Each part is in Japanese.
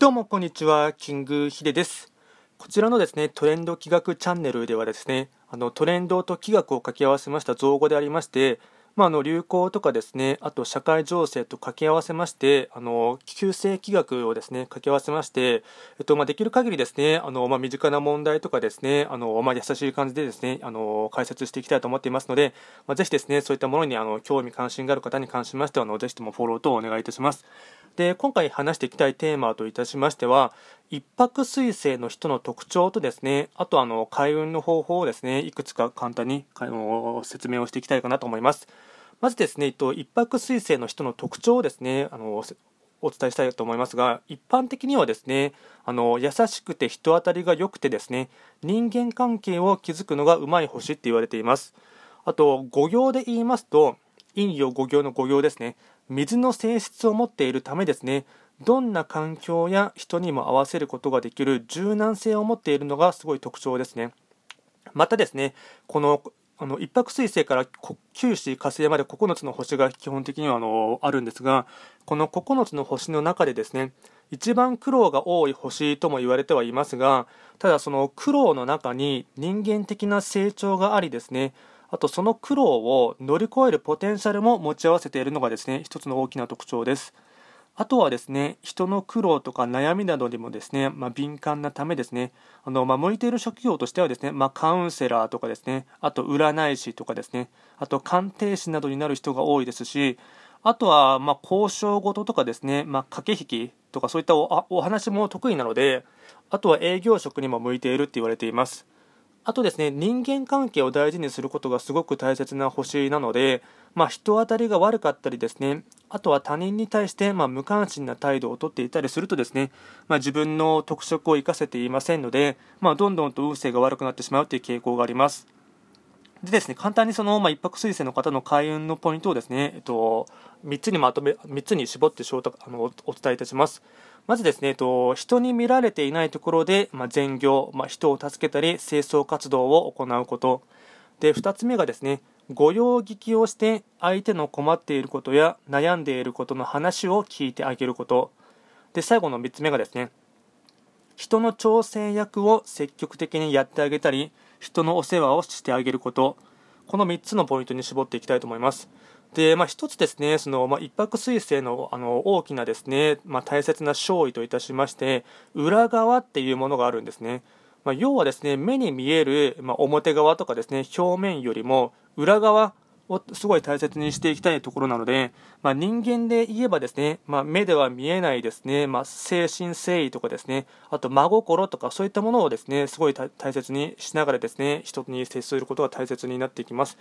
どうもこんにちは、キングヒデです。こちらのですね、トレンド企画チャンネルではですね、あのトレンドと企画を掛け合わせました造語でありまして、まあ、あの流行とかですね、あと社会情勢と掛け合わせまして、あの旧世気学をですね掛け合わせまして、えっとまあ、できる限りですね、あのまあ、身近な問題とかですね、あのまあ、優しい感じでですね、あの解説していきたいと思っていますので、まあ、ぜひですね、そういったものにあの興味関心がある方に関しましては、あのぜひともフォローとお願いいたします。で今回話していきたいテーマといたしましては一泊水星の人の特徴とですねあとあの開運の方法をですねいくつか簡単に説明をしていきたいかなと思います。まずですね一泊水星の人の特徴をですねあのお伝えしたいと思いますが一般的にはですねあの優しくて人当たりが良くてですね人間関係を築くのがうまい星って言われています。あと五行で言いますと陰陽五行の五行ですね。水の性質を持っているためですね。どんな環境や人にも合わせることができる柔軟性を持っているのがすごい特徴ですね。またですねこのあの一泊水星から九死火星まで9つの星が基本的にはあのあるんですがこの9つの星の中でですね一番苦労が多い星とも言われてはいますがただその苦労の中に人間的な成長がありですねあとその苦労を乗り越えるポテンシャルも持ち合わせているのがですね一つの大きな特徴です。あとはですね人の苦労とか悩みなどにもですね、まあ、敏感なためですねあの、まあ、向いている職業としてはですね、まあ、カウンセラーとかですねあと占い師とかですねあと鑑定士などになる人が多いですしあとはま交渉事とかですね、ま駆け引きとかそういったお話も得意なのであとは営業職にも向いているって言われています。あとですね、人間関係を大事にすることがすごく大切な星なので、まあ、人当たりが悪かったりですね、あとは他人に対して、まあ、無関心な態度をとっていたりするとですね、まあ、自分の特色を生かせていませんので、まあ、どんどんと運勢が悪くなってしまうという傾向があります。でですね、簡単にその、まあ、一泊水星の方の開運のポイントをですね、えっと、3つにまとめ、3つに絞ってあのお伝えいたします。まずですね、えっと、人に見られていないところで、まあ、善行、まあ、人を助けたり、清掃活動を行うこと。で、2つ目がですね、御用聞きをして相手の困っていることや悩んでいることの話を聞いてあげること。で、最後の3つ目がですね、人の調整役を積極的にやってあげたり、人のお世話をしてあげること。この3つのポイントに絞っていきたいと思います。で、まあ、一つですね、その、まあ、一泊水星の、あの、大きなですね、まあ、大切な勝利といたしまして、裏側っていうものがあるんですね。まあ、要はですね、目に見える、まあ、表側とかですね、表面よりも、裏側をすごい大切にしていきたいところなので、まあ、人間で言えばですね、まあ、目では見えないですね、まあ、精神誠意とかですね、あと真心とかそういったものをですね、すごい大切にしながらですね、人に接することが大切になっていきます。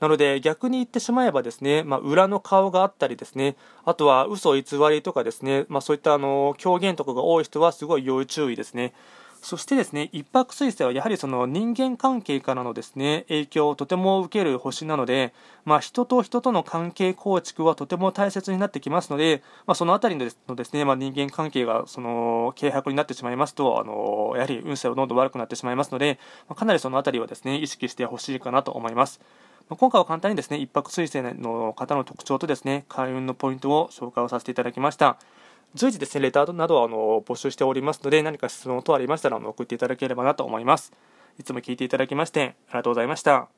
なので逆に言ってしまえばですね、まあ、裏の顔があったりですね、あとは嘘偽りとかですね、まあ、そういったあの狂言とかが多い人はすごい要注意ですね。そしてですね、一泊水星はやはりその人間関係からのですね、影響をとても受ける星なので、まあ、人と人との関係構築はとても大切になってきますので、まあ、そのあたりのですね、まあ、人間関係がその軽薄になってしまいますと、あのやはり運勢はどんどん悪くなってしまいますので、まあ、かなりそのあたりはですね、意識してほしいかなと思います。今回は簡単にですね、一泊水星の方の特徴とですね、開運のポイントを紹介をさせていただきました。随時ですね、レターなどはあの募集しておりますので、何か質問等ありましたら送っていただければなと思います。いつも聞いていただきまして、ありがとうございました。